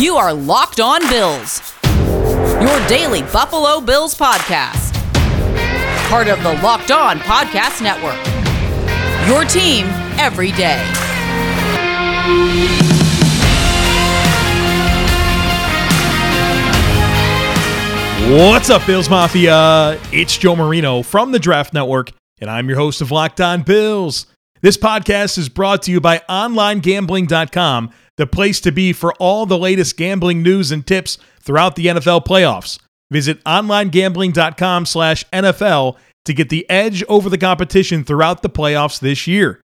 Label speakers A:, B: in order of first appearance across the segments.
A: You are Locked On Bills, your daily Buffalo Bills podcast. Part of the Locked On Podcast Network. Your team every day.
B: What's up, Bills Mafia? It's Joe Marino from the Draft Network, and I'm your host of Locked On Bills. This podcast is brought to you by OnlineGambling.com, the place to be for all the latest gambling news and tips throughout the NFL playoffs. Visit OnlineGambling.com slash NFL to get the edge over the competition throughout the playoffs this year.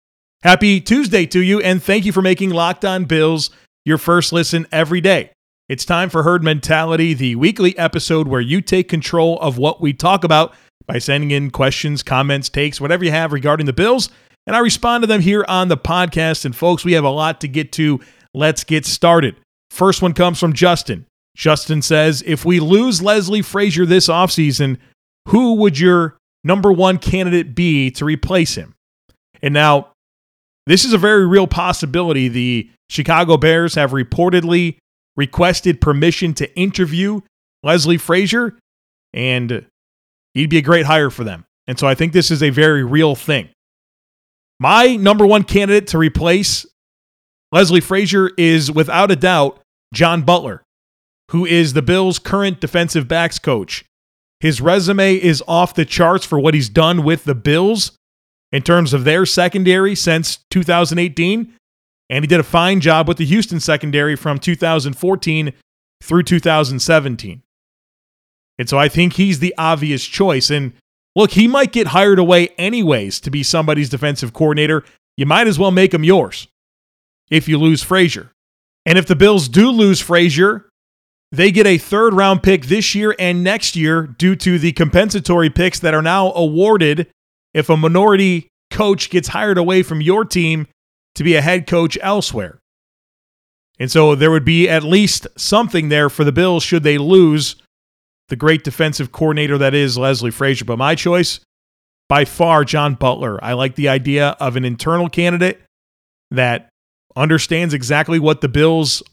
B: Happy Tuesday to you, and thank you for making Locked On Bills your first listen every day. It's time for Herd Mentality, the weekly episode where you take control of what we talk about by sending in questions, comments, takes, whatever you have regarding the Bills, and I respond to them here on the podcast. And folks, we have a lot to get to. Let's get started. First one comes from Justin. Justin says, If we lose Leslie Frazier this offseason, who would your number one candidate be to replace him? And now, this is a very real possibility. The Chicago Bears have reportedly requested permission to interview Leslie Frazier, and he'd be a great hire for them. And so I think this is a very real thing. My number one candidate to replace Leslie Frazier is without a doubt John Butler, who is the Bills' current defensive backs coach. His resume is off the charts for what he's done with the Bills in terms of their secondary since 2018 and he did a fine job with the Houston secondary from 2014 through 2017. And so I think he's the obvious choice. And look, he might get hired away anyways to be somebody's defensive coordinator. You might as well make him yours if you lose Frazier. And if the Bills do lose Frazier, they get a third round pick this year and next year due to the compensatory picks that are now awarded if a minority coach gets hired away from your team to be a head coach elsewhere. And so there would be at least something there for the Bills should they lose the great defensive coordinator that is Leslie Frazier. But my choice, by far, John Butler. I like the idea of an internal candidate that understands exactly what the Bills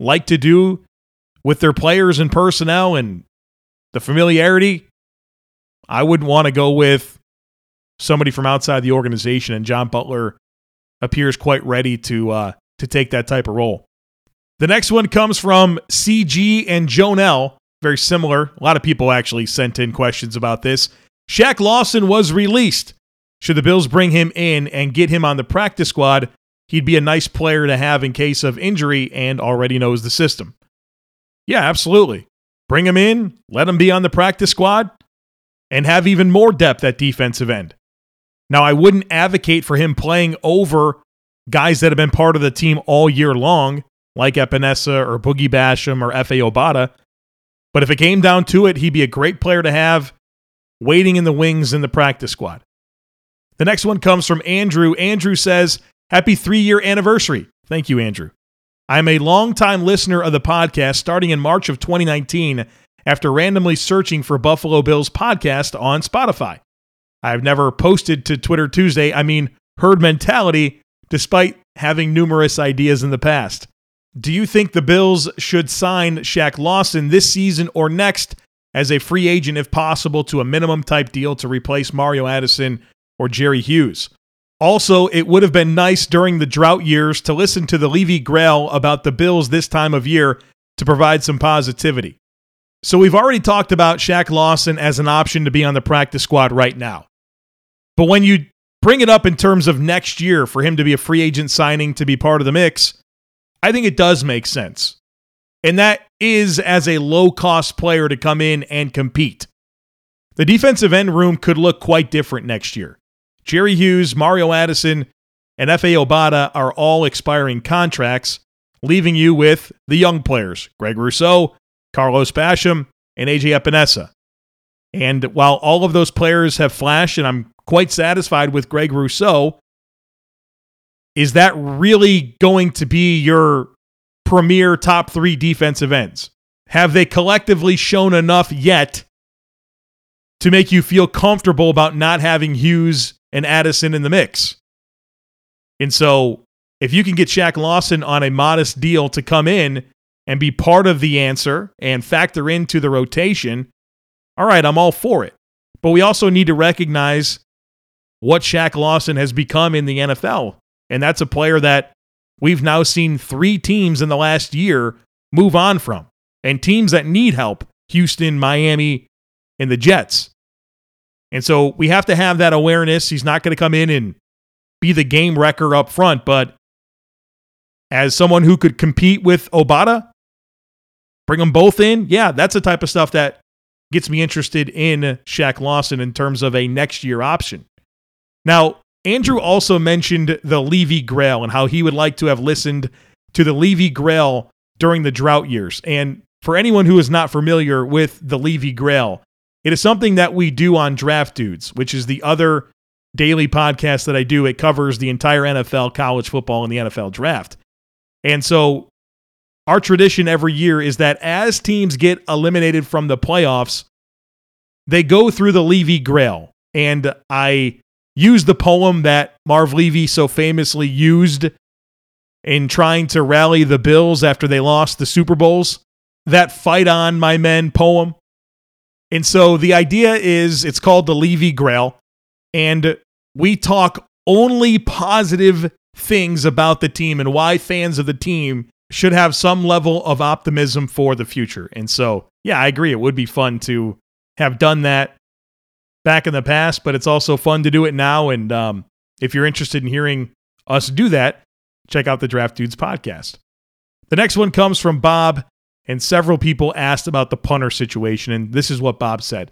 B: like to do with their players and personnel and the familiarity. I wouldn't want to go with somebody from outside the organization, and John Butler appears quite ready to uh, to take that type of role. The next one comes from CG and Jonell. Very similar. A lot of people actually sent in questions about this. Shaq Lawson was released. Should the Bills bring him in and get him on the practice squad, he'd be a nice player to have in case of injury and already knows the system. Yeah, absolutely. Bring him in, let him be on the practice squad, and have even more depth at defensive end. Now, I wouldn't advocate for him playing over guys that have been part of the team all year long, like Epenesa or Boogie Basham or Efe Obada. But if it came down to it, he'd be a great player to have waiting in the wings in the practice squad. The next one comes from Andrew. Andrew says, Happy three year anniversary. Thank you, Andrew. I'm a longtime listener of the podcast starting in March of 2019 after randomly searching for Buffalo Bills podcast on Spotify. I've never posted to Twitter Tuesday, I mean, herd mentality, despite having numerous ideas in the past. Do you think the Bills should sign Shaq Lawson this season or next as a free agent if possible to a minimum type deal to replace Mario Addison or Jerry Hughes? Also, it would have been nice during the drought years to listen to the Levy Grail about the Bills this time of year to provide some positivity. So, we've already talked about Shaq Lawson as an option to be on the practice squad right now. But when you bring it up in terms of next year for him to be a free agent signing to be part of the mix, I think it does make sense. And that is as a low cost player to come in and compete. The defensive end room could look quite different next year. Jerry Hughes, Mario Addison, and Efe Obada are all expiring contracts, leaving you with the young players Greg Rousseau, Carlos Basham, and AJ Epenesa. And while all of those players have flashed, and I'm quite satisfied with Greg Rousseau. Is that really going to be your premier top three defensive ends? Have they collectively shown enough yet to make you feel comfortable about not having Hughes and Addison in the mix? And so, if you can get Shaq Lawson on a modest deal to come in and be part of the answer and factor into the rotation, all right, I'm all for it. But we also need to recognize what Shaq Lawson has become in the NFL. And that's a player that we've now seen three teams in the last year move on from, and teams that need help Houston, Miami, and the Jets. And so we have to have that awareness. He's not going to come in and be the game wrecker up front, but as someone who could compete with Obada, bring them both in. Yeah, that's the type of stuff that gets me interested in Shaq Lawson in terms of a next year option. Now, Andrew also mentioned the Levy Grail and how he would like to have listened to the Levy Grail during the drought years. And for anyone who is not familiar with the Levy Grail, it is something that we do on Draft Dudes, which is the other daily podcast that I do. It covers the entire NFL, college football, and the NFL draft. And so our tradition every year is that as teams get eliminated from the playoffs, they go through the Levy Grail. And I use the poem that Marv Levy so famously used in trying to rally the Bills after they lost the Super Bowls. That Fight On My Men poem. And so the idea is it's called the Levy Grail. And we talk only positive things about the team and why fans of the team should have some level of optimism for the future. And so, yeah, I agree. It would be fun to have done that back in the past, but it's also fun to do it now. And um, if you're interested in hearing us do that, check out the Draft Dudes podcast. The next one comes from Bob, and several people asked about the punter situation. And this is what Bob said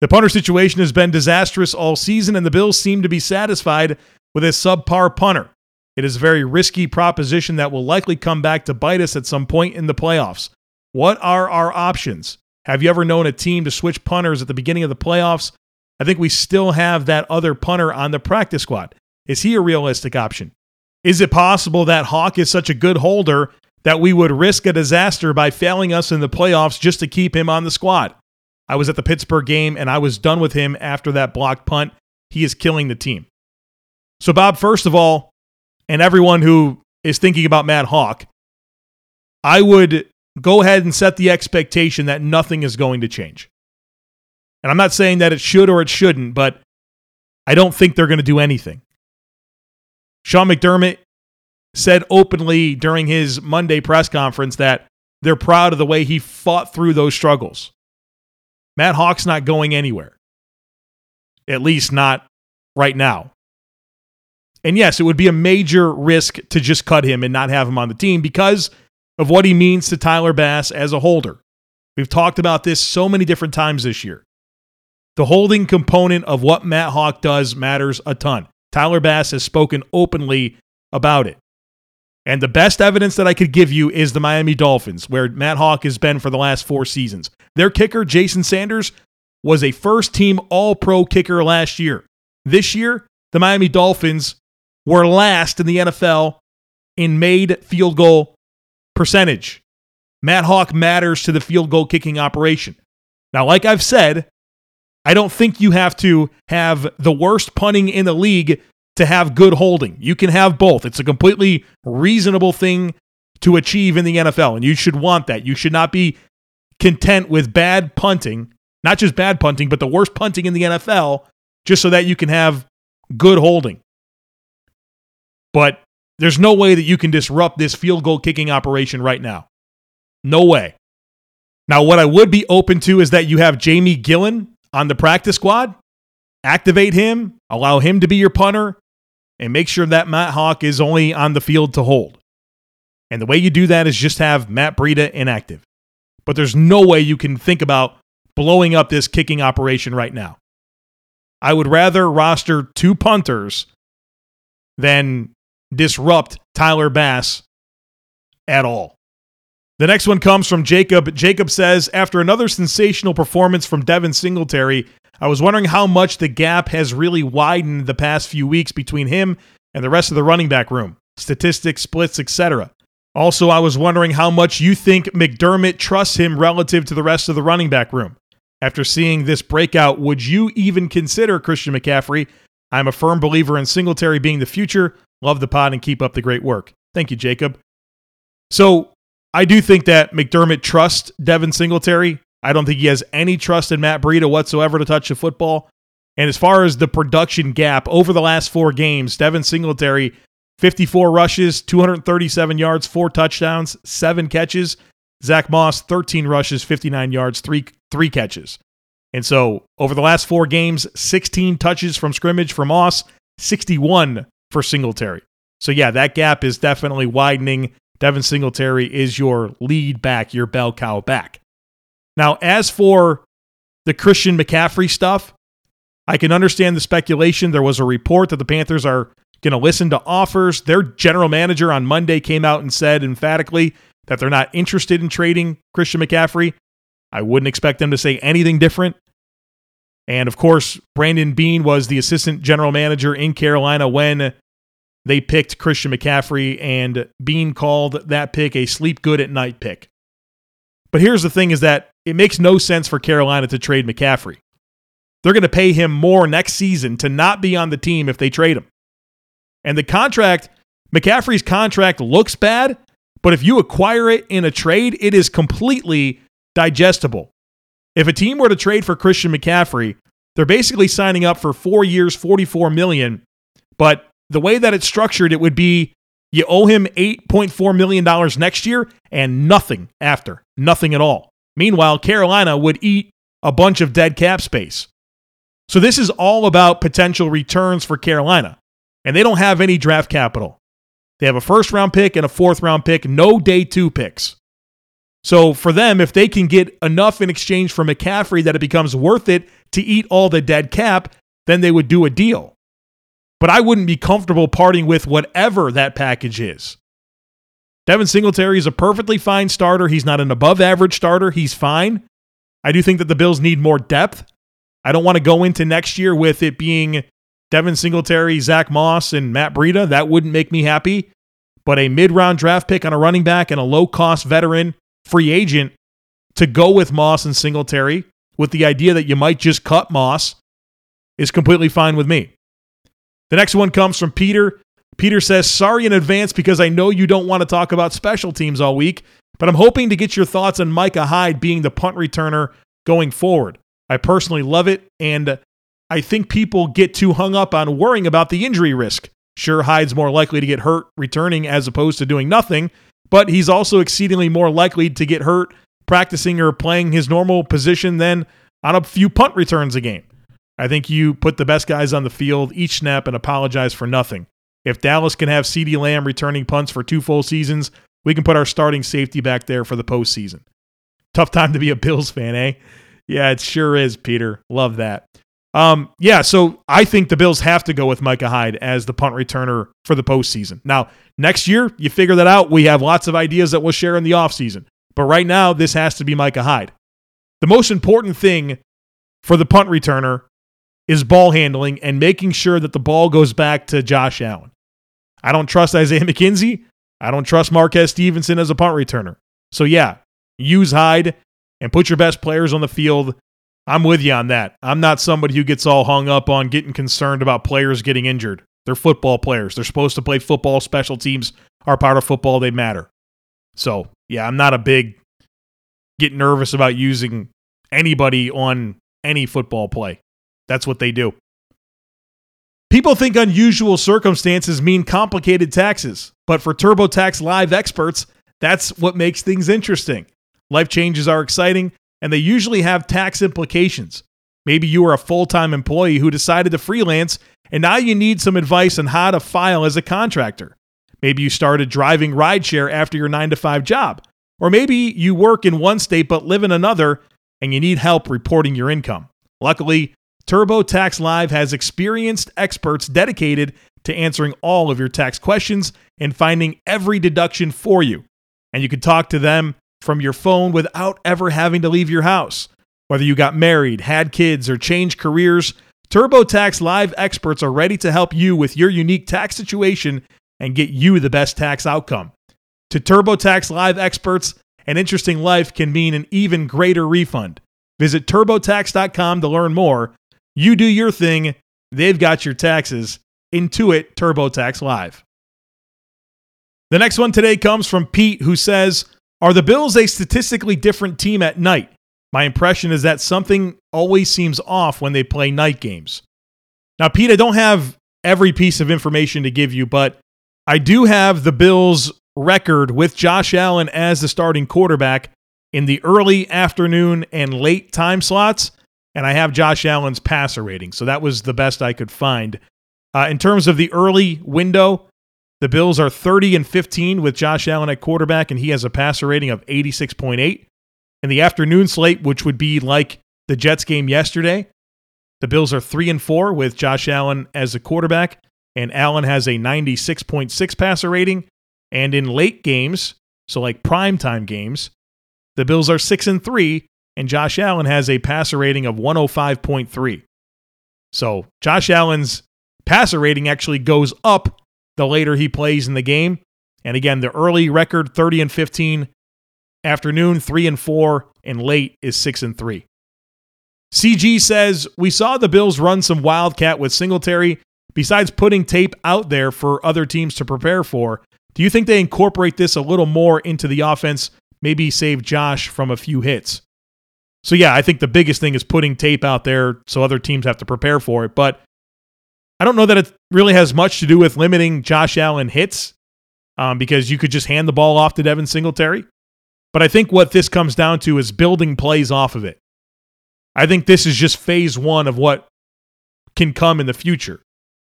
B: The punter situation has been disastrous all season, and the Bills seem to be satisfied with a subpar punter. It is a very risky proposition that will likely come back to bite us at some point in the playoffs. What are our options? Have you ever known a team to switch punters at the beginning of the playoffs? I think we still have that other punter on the practice squad. Is he a realistic option? Is it possible that Haack is such a good holder that we would risk a disaster by failing us in the playoffs just to keep him on the squad? I was at the Pittsburgh game and I was done with him after that blocked punt. He is killing the team. So, Bob, first of all, and everyone who is thinking about Matt Haack, I would go ahead and set the expectation that nothing is going to change. And I'm not saying that it should or it shouldn't, but I don't think they're going to do anything. Sean McDermott said openly during his Monday press conference that they're proud of the way he fought through those struggles. Matt Haack's not going anywhere, at least not right now. And yes, it would be a major risk to just cut him and not have him on the team because of what he means to Tyler Bass as a holder. We've talked about this so many different times this year. The holding component of what Matt Haack does matters a ton. Tyler Bass has spoken openly about it. And the best evidence that I could give you is the Miami Dolphins, where Matt Haack has been for the last four seasons. Their kicker, Jason Sanders, was a first team All Pro kicker last year. This year, the Miami Dolphins were last in the NFL in made field goal percentage. Matt Haack matters to the field goal kicking operation. Now, like I've said, I don't think you have to have the worst punting in the league to have good holding. You can have both. It's a completely reasonable thing to achieve in the NFL, and you should want that. You should not be content with bad punting, not just bad punting, but the worst punting in the NFL, just so that you can have good holding. But there's no way that you can disrupt this field goal kicking operation right now. No way. Now, what I would be open to is that you have Jamie Gillan on the practice squad. Activate him, allow him to be your punter, and make sure that Matt Haack is only on the field to hold. And the way you do that is just have Matt Breida inactive. But there's no way you can think about blowing up this kicking operation right now. I would rather roster two punters than disrupt Tyler Bass at all. The next one comes from Jacob. Jacob says, after another sensational performance from Devin Singletary, I was wondering how much the gap has really widened the past few weeks between him and the rest of the running back room, statistics, splits, etc. Also, I was wondering how much you think McDermott trusts him relative to the rest of the running back room. After seeing this breakout, would you even consider Christian McCaffrey? I'm a firm believer in Singletary being the future, Love the pod and keep up the great work. Thank you, Jacob. So I do think that McDermott trusts Devin Singletary. I don't think he has any trust in Matt Breida whatsoever to touch the football. And as far as the production gap over the last four games, Devin Singletary, 54 rushes, 237 yards, four touchdowns, seven catches. Zach Moss, 13 rushes, 59 yards, three three catches. And so over the last four games, 16 touches from scrimmage for Moss, 61 for Singletary. So yeah, that gap is definitely widening. Devin Singletary is your lead back, your bell cow back. Now, as for the Christian McCaffrey stuff, I can understand the speculation. There was a report that the Panthers are going to listen to offers. Their general manager on Monday came out and said emphatically that they're not interested in trading Christian McCaffrey. I wouldn't expect them to say anything different. And of course, Brandon Beane was the assistant general manager in Carolina when they picked Christian McCaffrey, and Beane called that pick a sleep good at night pick. But here's the thing is that it makes no sense for Carolina to trade McCaffrey. They're going to pay him more next season to not be on the team if they trade him. And the contract, McCaffrey's contract looks bad, but if you acquire it in a trade, it is completely digestible. If a team were to trade for Christian McCaffrey, they're basically signing up for 4 years, 44 million, but the way that it's structured it would be you owe him 8.4 million dollars next year and nothing after, nothing at all. Meanwhile, Carolina would eat a bunch of dead cap space. So this is all about potential returns for Carolina. And they don't have any draft capital. They have a first round pick and a fourth round pick, no day two picks. So for them, if they can get enough in exchange for McCaffrey that it becomes worth it to eat all the dead cap, then they would do a deal. But I wouldn't be comfortable parting with whatever that package is. Devin Singletary is a perfectly fine starter. He's not an above average starter. He's fine. I do think that the Bills need more depth. I don't want to go into next year with it being Devin Singletary, Zach Moss, and Matt Breida. That wouldn't make me happy. But a mid round draft pick on a running back and a low cost veteran free agent to go with Moss and Singletary with the idea that you might just cut Moss is completely fine with me. The next one comes from Peter. Peter says, Sorry in advance because I know you don't want to talk about special teams all week, but I'm hoping to get your thoughts on Micah Hyde being the punt returner going forward. I personally love it, and I think people get too hung up on worrying about the injury risk. Sure, Hyde's more likely to get hurt returning as opposed to doing nothing, but he's also exceedingly more likely to get hurt practicing or playing his normal position than on a few punt returns a game. I think you put the best guys on the field each snap and apologize for nothing. If Dallas can have CeeDee Lamb returning punts for two full seasons, we can put our starting safety back there for the postseason. Tough time to be a Bills fan, eh? Yeah, it sure is, Peter. Love that. Um, yeah, so I think the Bills have to go with Micah Hyde as the punt returner for the postseason. Now, next year, you figure that out. We have lots of ideas that we'll share in the offseason. But right now, this has to be Micah Hyde. The most important thing for the punt returner is ball handling and making sure that the ball goes back to Josh Allen. I don't trust Isaiah McKenzie. I don't trust Marquez Stevenson as a punt returner. So, yeah, use Hyde and put your best players on the field I'm with you on that. I'm not somebody who gets all hung up on getting concerned about players getting injured. They're football players. They're supposed to play football. Special teams are part of football. They matter. So, yeah, I'm not a big get nervous about using anybody on any football play. That's what they do. People think unusual circumstances mean complicated taxes, but for TurboTax Live experts, that's what makes things interesting. Life changes are exciting and they usually have tax implications. Maybe you are a full time employee who decided to freelance, and now you need some advice on how to file as a contractor. Maybe you started driving rideshare after your 9 to 5 job. Or maybe you work in one state but live in another and you need help reporting your income. Luckily, TurboTax Live has experienced experts dedicated to answering all of your tax questions and finding every deduction for you. And you can talk to them from your phone without ever having to leave your house. Whether you got married, had kids, or changed careers, TurboTax Live experts are ready to help you with your unique tax situation and get you the best tax outcome. To TurboTax Live experts, an interesting life can mean an even greater refund. Visit turbotax.com to learn more. You do your thing, they've got your taxes. Intuit TurboTax Live. The next one today comes from Pete, who says, Are the Bills a statistically different team at night? My impression is that something always seems off when they play night games. Now, Pete, I don't have every piece of information to give you, but I do have the Bills' record with Josh Allen as the starting quarterback in the early afternoon and late time slots, and I have Josh Allen's passer rating. So that was the best I could find. Uh, in terms of the early window, the Bills are 30 and 15 with Josh Allen at quarterback, and he has a passer rating of 86.8. In the afternoon slate, which would be like the Jets game yesterday, the Bills are 3 and 4 with Josh Allen as a quarterback, and Allen has a 96.6 passer rating. And in late games, so like primetime games, the Bills are 6 and 3, and Josh Allen has a passer rating of 105.3. So Josh Allen's passer rating actually goes up the later he plays in the game. And again, the early record 30 and 15, afternoon 3 and 4, and late is 6 and 3. CG says, We saw the Bills run some Wildcat with Singletary. Besides putting tape out there for other teams to prepare for, do you think they incorporate this a little more into the offense, maybe save Josh from a few hits? So, yeah, I think the biggest thing is putting tape out there so other teams have to prepare for it. But I don't know that it really has much to do with limiting Josh Allen hits um, because you could just hand the ball off to Devin Singletary. But I think what this comes down to is building plays off of it. I think this is just phase one of what can come in the future.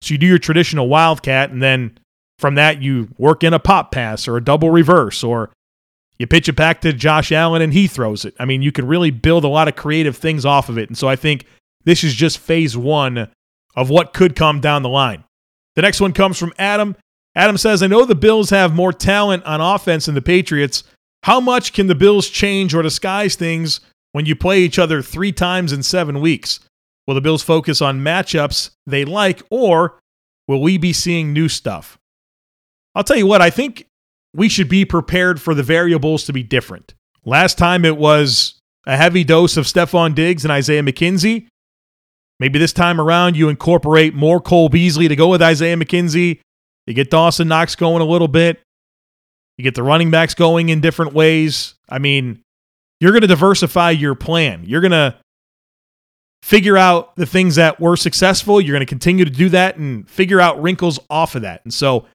B: So you do your traditional wildcat, and then from that, you work in a pop pass or a double reverse, or you pitch it back to Josh Allen and he throws it. I mean, you can really build a lot of creative things off of it. And so I think this is just phase one of what could come down the line. The next one comes from Adam. Adam says, I know the Bills have more talent on offense than the Patriots. How much can the Bills change or disguise things when you play each other three times in seven weeks? Will the Bills focus on matchups they like, or will we be seeing new stuff? I'll tell you what, I think we should be prepared for the variables to be different. Last time it was a heavy dose of Stefon Diggs and Isaiah McKenzie. Maybe this time around you incorporate more Cole Beasley to go with Isaiah McKenzie. You get Dawson Knox going a little bit. You get the running backs going in different ways. I mean, you're going to diversify your plan. You're going to figure out the things that were successful. You're going to continue to do that and figure out wrinkles off of that. And so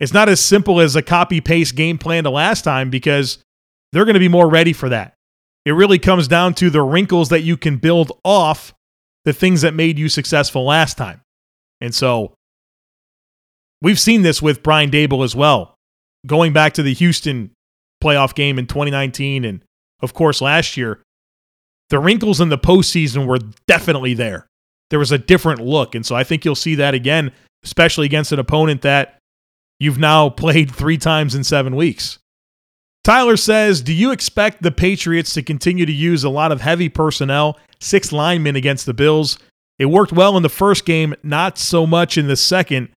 B: it's not as simple as a copy paste game plan to last time because they're going to be more ready for that. It really comes down to the wrinkles that you can build off the things that made you successful last time. And so we've seen this with Brian Daboll as well. Going back to the Houston playoff game in 2019 and of course last year, the wrinkles in the postseason were definitely there. There was a different look. And so I think you'll see that again, especially against an opponent that you've now played three times in seven weeks. Tyler says, Do you expect the Patriots to continue to use a lot of heavy personnel, six linemen against the Bills? It worked well in the first game, not so much in the second.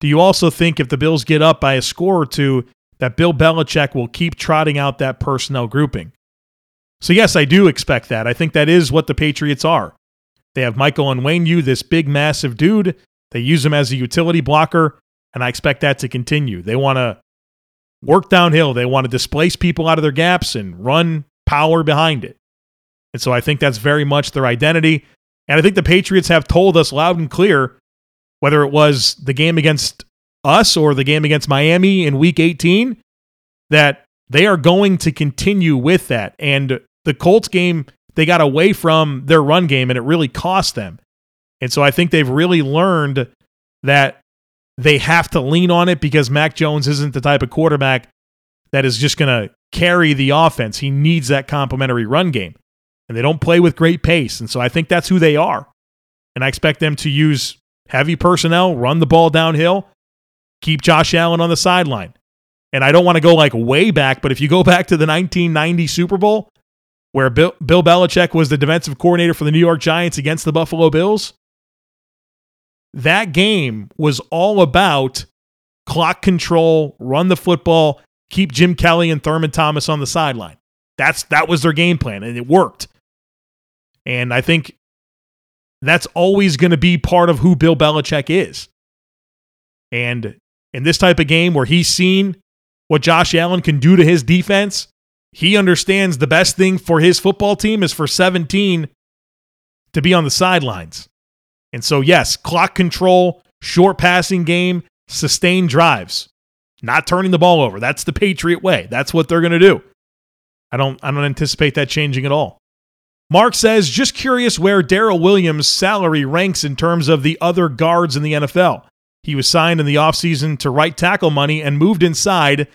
B: Do you also think if the Bills get up by a score or two, that Bill Belichick will keep trotting out that personnel grouping? So, yes, I do expect that. I think that is what the Patriots are. They have Michael Onwenu, this big, massive dude. They use him as a utility blocker, and I expect that to continue. They want to work downhill. They want to displace people out of their gaps and run power behind it. And so I think that's very much their identity. And I think the Patriots have told us loud and clear, whether it was the game against us or the game against Miami in week 18, that they are going to continue with that. And the Colts game, they got away from their run game and it really cost them. And so I think they've really learned that they have to lean on it because Mac Jones isn't the type of quarterback that is just going to carry the offense. He needs that complementary run game. And they don't play with great pace. And so I think that's who they are. And I expect them to use heavy personnel, run the ball downhill, keep Josh Allen on the sideline. And I don't want to go like way back, but if you go back to the 1990 Super Bowl, where Bill, Belichick was the defensive coordinator for the New York Giants against the Buffalo Bills, that game was all about clock control, run the football, keep Jim Kelly and Thurman Thomas on the sideline. That's that was their game plan and it worked. And I think that's always going to be part of who Bill Belichick is. And in this type of game where he's seen what Josh Allen can do to his defense, he understands the best thing for his football team is for 17 to be on the sidelines. And so, yes, clock control, short passing game, sustained drives, not turning the ball over. That's the Patriot way. That's what they're going to do. I don't I don't anticipate that changing at all. Mark says, just curious where Daryl Williams' salary ranks in terms of the other guards in the NFL. He was signed in the offseason to right tackle money and moved inside,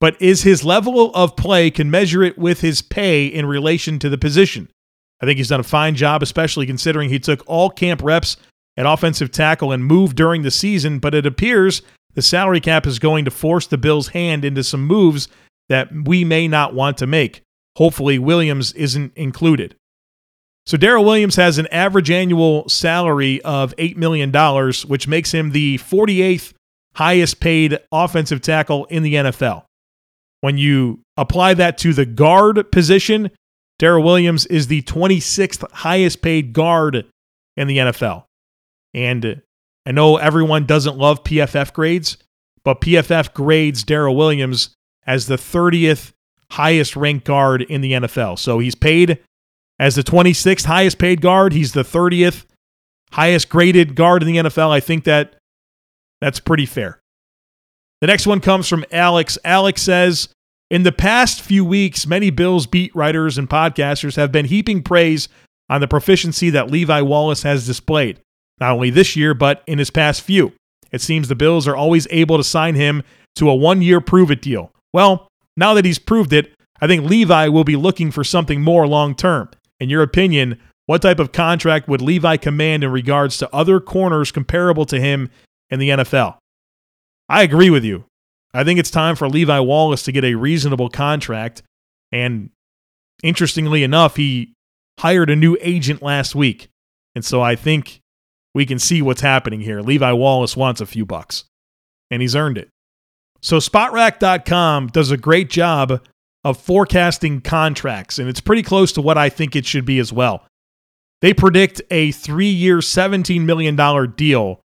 B: but is his level of play can measure it with his pay in relation to the position. I think he's done a fine job, especially considering he took all camp reps at offensive tackle and moved during the season, but it appears the salary cap is going to force the Bills' hand into some moves that we may not want to make. Hopefully, Williams isn't included. So Daryl Williams has an average annual salary of $8 million, which makes him the 48th highest paid offensive tackle in the NFL. When you apply that to the guard position, Daryl Williams is the 26th highest paid guard in the NFL. And I know everyone doesn't love PFF grades, but PFF grades Daryl Williams as the 30th highest ranked guard in the NFL. So he's paid as the 26th highest paid guard, he's the 30th highest graded guard in the NFL. I think that that's pretty fair. The next one comes from Alex. Alex says, in the past few weeks, many Bills beat writers and podcasters have been heaping praise on the proficiency that Levi Wallace has displayed, not only this year, but in his past few. It seems the Bills are always able to sign him to a one year prove it deal. Well, now that he's proved it, I think Levi will be looking for something more long term. In your opinion, what type of contract would Levi command in regards to other corners comparable to him in the NFL? I agree with you. I think it's time for Levi Wallace to get a reasonable contract. And interestingly enough, he hired a new agent last week. And so I think we can see what's happening here. Levi Wallace wants a few bucks, and he's earned it. So Spotrac.com does a great job of forecasting contracts, and it's pretty close to what I think it should be as well. They predict a three year, $17 million deal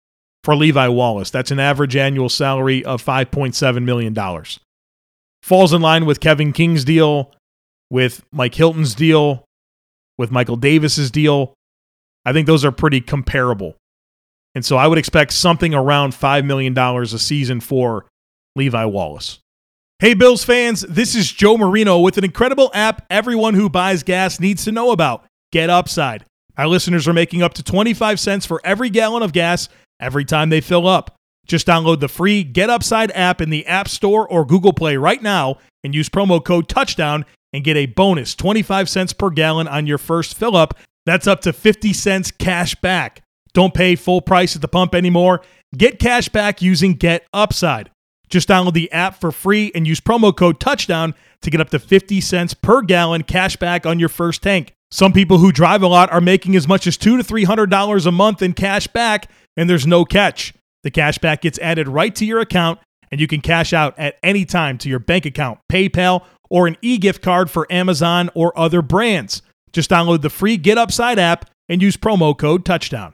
B: for Levi Wallace. That's an average annual salary of $5.7 million. Falls in line with Kevin King's deal, with Mike Hilton's deal, with Michael Davis's deal. I think those are pretty comparable. And so I would expect something around $5 million a season for Levi Wallace. Hey, Bills fans, this is Joe Marino with an incredible app everyone who buys gas needs to know about Get Upside. Our listeners are making up to 25 cents for every gallon of gas every time they fill up. Just download the free Get Upside app in the App Store or Google Play right now and use promo code Touchdown and get a bonus 25 cents per gallon on your first fill up. That's up to 50 cents cash back. Don't pay full price at the pump anymore. Get cash back using Get Upside. Just download the app for free and use promo code touchdown to get up to 50 cents per gallon cash back on your first tank. Some people who drive a lot are making as much as two to three hundred dollars a month in cash back, and there's no catch. The cash back gets added right to your account, and you can cash out at any time to your bank account, PayPal, or an e-gift card for Amazon or other brands. Just download the free Get Upside app and use promo code touchdown.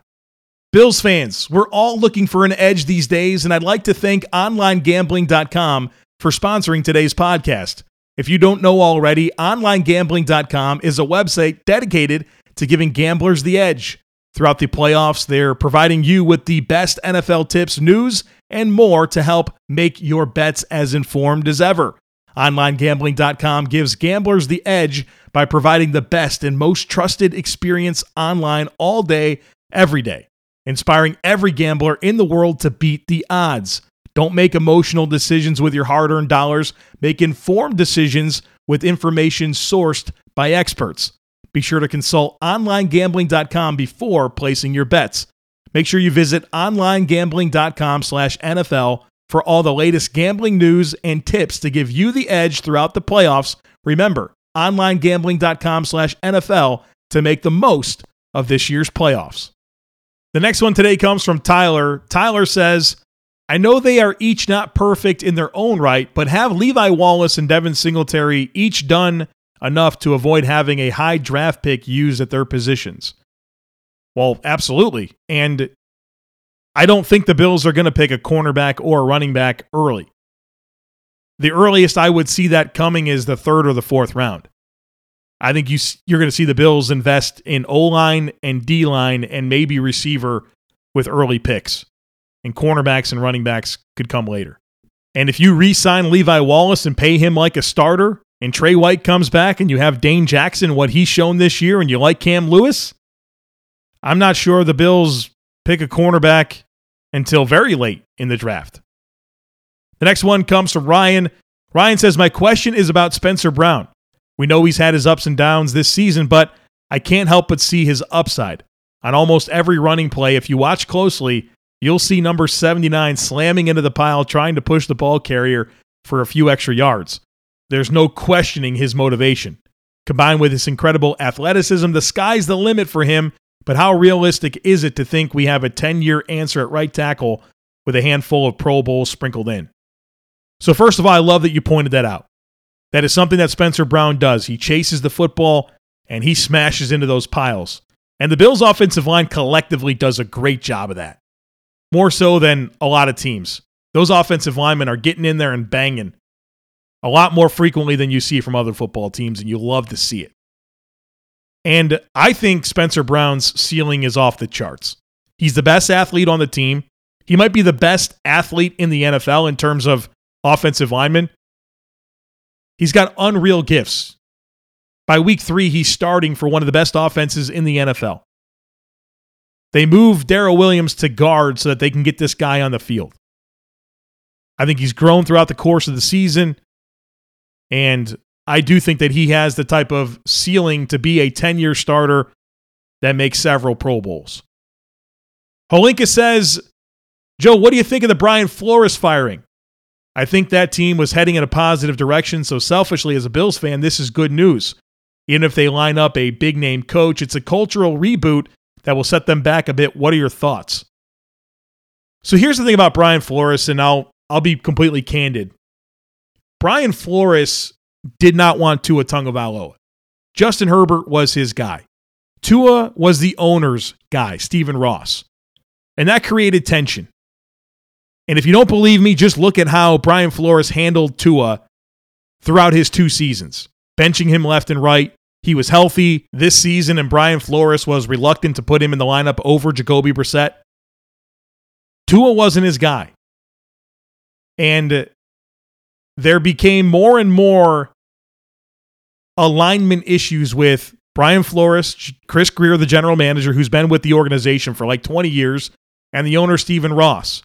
B: Bills fans, we're all looking for an edge these days, and I'd like to thank OnlineGambling.com for sponsoring today's podcast. If you don't know already, OnlineGambling.com is a website dedicated to giving gamblers the edge. Throughout the playoffs, they're providing you with the best NFL tips, news, and more to help make your bets as informed as ever. OnlineGambling.com gives gamblers the edge by providing the best and most trusted experience online all day, every day inspiring every gambler in the world to beat the odds. Don't make emotional decisions with your hard earned dollars. Make informed decisions with information sourced by experts. Be sure to consult onlinegambling.com before placing your bets. Make sure you visit onlinegambling.com slash NFL for all the latest gambling news and tips to give you the edge throughout the playoffs. Remember, onlinegambling.com slash NFL to make the most of this year's playoffs. The next one today comes from Tyler. Tyler says, I know they are each not perfect in their own right, but have Levi Wallace and Devin Singletary each done enough to avoid having a high draft pick used at their positions? Well, absolutely. And I don't think the Bills are going to pick a cornerback or a running back early. the earliest I would see that coming is the third or the fourth round. I think you you're going to see the Bills invest in O line and D line and maybe receiver with early picks, and cornerbacks and running backs could come later. And if you re-sign Levi Wallace and pay him like a starter, and Tre White comes back, and you have Dane Jackson, what he's shown this year, and you like Cam Lewis, I'm not sure the Bills pick a cornerback until very late in the draft. The next one comes from Ryan. Ryan says, My question is about Spencer Brown. We know he's had his ups and downs this season, but I can't help but see his upside. On almost every running play, if you watch closely, you'll see number 79 slamming into the pile trying to push the ball carrier for a few extra yards. There's no questioning his motivation. Combined with his incredible athleticism, the sky's the limit for him. But how realistic is it to think we have a 10 year answer at right tackle with a handful of Pro Bowls sprinkled in? So, first of all, I love that you pointed that out. That is something that Spencer Brown does. He chases the football and he smashes into those piles. And the Bills' offensive line collectively does a great job of that. More so than a lot of teams. Those offensive linemen are getting in there and banging a lot more frequently than you see from other football teams, and you love to see it. And I think Spencer Brown's ceiling is off the charts. He's the best athlete on the team. He might be the best athlete in the NFL in terms of offensive lineman. He's got unreal gifts. By week three, he's starting for one of the best offenses in the NFL. They move Daryl Williams to guard so that they can get this guy on the field. I think he's grown throughout the course of the season. And I do think that he has the type of ceiling to be a 10 year starter that makes several Pro Bowls. Holinka says, Joe, what do you think of the Brian Flores firing? I think that team was heading in a positive direction. So, selfishly, as a Bills fan, this is good news. Even if they line up a big name coach, it's a cultural reboot that will set them back a bit. What are your thoughts? So, here's the thing about Brian Flores, and I'll, I'll be completely candid. Brian Flores did not want Tua Tagovailoa. Justin Herbert was his guy. Tua was the owner's guy, Stephen Ross. And that created tension. And if you don't believe me, just look at how Brian Flores handled Tua throughout his two seasons, benching him left and right. He was healthy this season, and Brian Flores was reluctant to put him in the lineup over Jacoby Brissett. Tua wasn't his guy. And there became more and more alignment issues with Brian Flores, Chris Grier, the general manager, who's been with the organization for like 20 years, and the owner, Stephen Ross.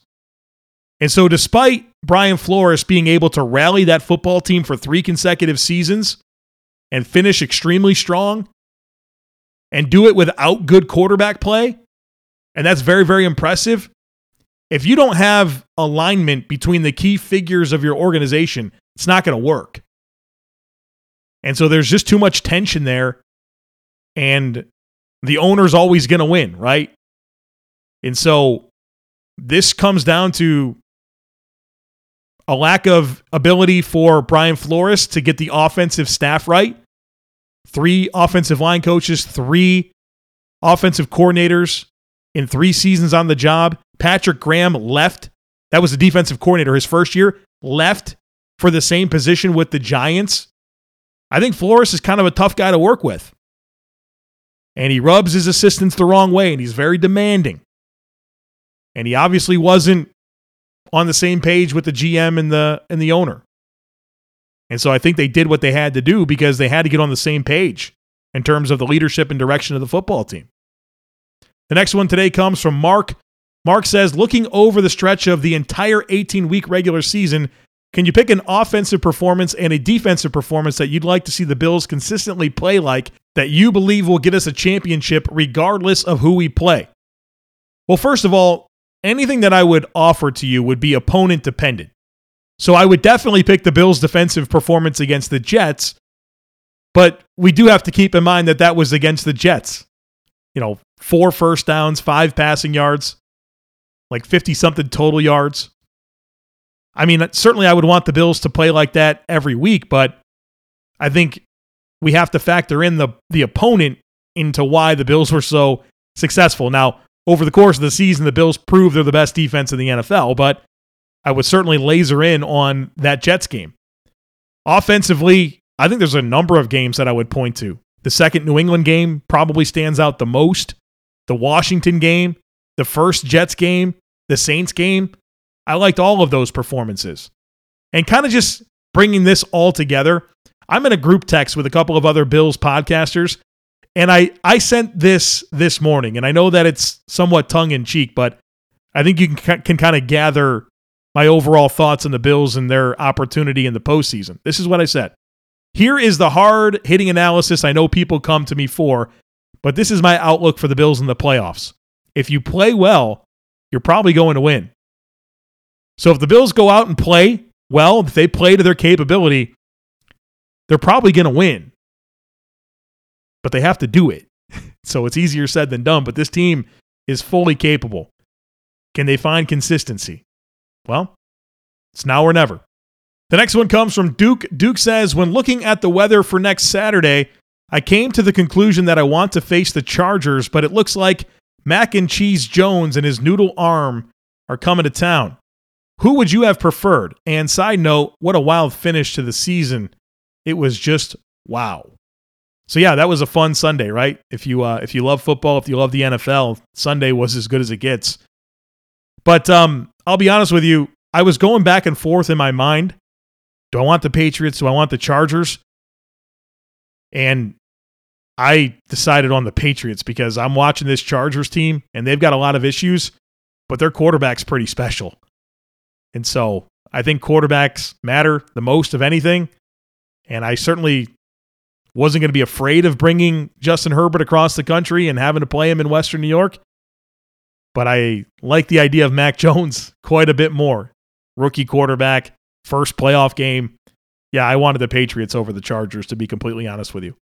B: And so, despite Brian Flores being able to rally that football team for three consecutive seasons and finish extremely strong and do it without good quarterback play, and that's very, very impressive. If you don't have alignment between the key figures of your organization, it's not going to work. And so there's just too much tension there. And the owner's always going to win, right? And so this comes down to a lack of ability for Brian Flores to get the offensive staff right. Three offensive line coaches, three offensive coordinators in three seasons on the job. Patrick Graham left. That was the defensive coordinator his first year, left for the same position with the Giants. I think Flores is kind of a tough guy to work with. And he rubs his assistants the wrong way, and he's very demanding. And he obviously wasn't on the same page with the GM and the and the owner. And so I think they did what they had to do because they had to get on the same page in terms of the leadership and direction of the football team. The next one today comes from Mark. Mark says, looking over the stretch of the entire 18 week regular season, can you pick an offensive performance and a defensive performance that you'd like to see the Bills consistently play like that you believe will get us a championship regardless of who we play? Well, first of all, anything that I would offer to you would be opponent dependent. So I would definitely pick the Bills' defensive performance against the Jets, but we do have to keep in mind that that was against the Jets. You know, four first downs, five passing yards, like 50 something total yards. I mean, certainly I would want the Bills to play like that every week, but I think we have to factor in the the opponent into why the Bills were so successful. Now, over the course of the season, the Bills proved they're the best defense in the NFL, but I would certainly laser in on that Jets game. Offensively, I think there's a number of games that I would point to. The second New England game probably stands out the most. The Washington game, the first Jets game, the Saints game. I liked all of those performances. And kind of just bringing this all together, I'm in a group text with a couple of other Bills podcasters, and I I sent this this morning, and I know that it's somewhat tongue in cheek, but I think you can can kind of gather my overall thoughts on the Bills and their opportunity in the postseason. This is what I said. Here is the hard hitting analysis I know people come to me for, but this is my outlook for the Bills in the playoffs. If you play well, you're probably going to win. So if the Bills go out and play well, if they play to their capability, they're probably going to win. But they have to do it. So it's easier said than done, but this team is fully capable. Can they find consistency? Well, it's now or never. The next one comes from Duke. Duke says, When looking at the weather for next Saturday, I came to the conclusion that I want to face the Chargers, but it looks like Mac and Cheese Jones and his noodle arm are coming to town. Who would you have preferred? And side note, what a wild finish to the season. It was just wow. So yeah, that was a fun Sunday, right? If you uh, if you love football, if you love the NFL, Sunday was as good as it gets. But um, I'll be honest with you, I was going back and forth in my mind. Do I want the Patriots? Do I want the Chargers? And I decided on the Patriots because I'm watching this Chargers team and they've got a lot of issues, but their quarterback's pretty special. And so I think quarterbacks matter the most of anything. And I certainly wasn't going to be afraid of bringing Justin Herbert across the country and having to play him in Western New York. But I like the idea of Mac Jones quite a bit more. Rookie quarterback, first playoff game. Yeah, I wanted the Patriots over the Chargers, to be completely honest with you.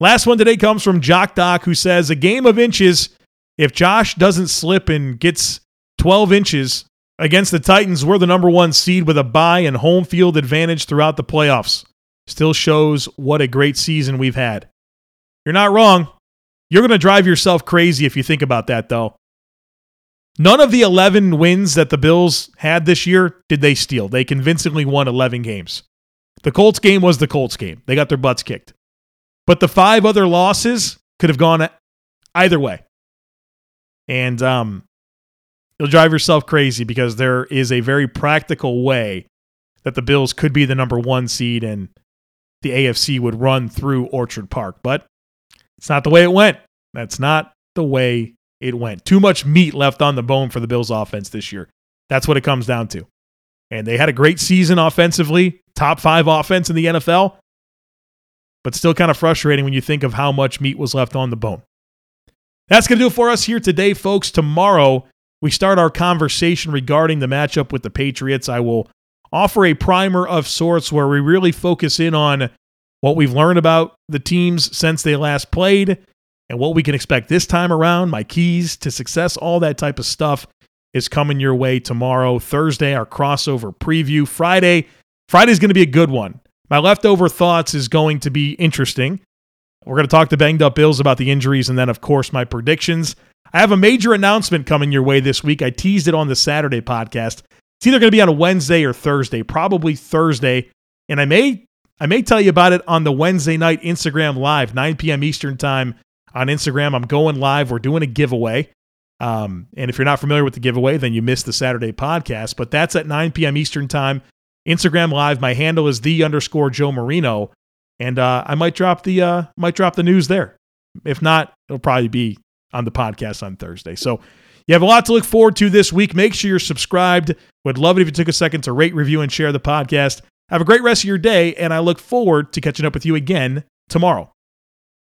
B: Last one today comes from Jock Doc, who says, A game of inches. If Josh doesn't slip and gets 12 inches, Against the Titans, we're the number one seed with a bye and home field advantage throughout the playoffs. Still shows what a great season we've had. You're not wrong. You're going to drive yourself crazy if you think about that, though. None of the 11 wins that the Bills had this year did they steal. They convincingly won 11 games. The Colts game was the Colts game. They got their butts kicked. But the five other losses could have gone either way. And um, you'll drive yourself crazy because there is a very practical way that the Bills could be the number one seed and the AFC would run through Orchard Park. But it's not the way it went. That's not the way it went. Too much meat left on the bone for the Bills offense this year. That's what it comes down to. And they had a great season offensively, top five offense in the NFL, but still kind of frustrating when you think of how much meat was left on the bone. That's going to do it for us here today, folks. Tomorrow, we start our conversation regarding the matchup with the Patriots. I will offer a primer of sorts where we really focus in on what we've learned about the teams since they last played and what we can expect this time around, my keys to success, all that type of stuff is coming your way tomorrow. Thursday, our crossover preview. Friday, Friday's going to be a good one. My leftover thoughts is going to be interesting. We're going to talk to banged up Bills about the injuries and then, of course, my predictions. I have a major announcement coming your way this week. I teased it on the Saturday podcast. It's either going to be on a Wednesday or Thursday, probably Thursday, and I may I may tell you about it on the Wednesday night Instagram live, 9 p.m. Eastern time on Instagram. I'm going live. We're doing a giveaway. Um, and if you're not familiar with the giveaway, then you missed the Saturday podcast. But that's at 9 p.m. Eastern time. Instagram live. My handle is the underscore Joe Marino, and uh, I might drop the uh, might drop the news there. If not, it'll probably be on the podcast on Thursday. So you have a lot to look forward to this week. Make sure you're subscribed. Would love it if you took a second to rate, review, and share the podcast. Have a great rest of your day, and I look forward to catching up with you again tomorrow.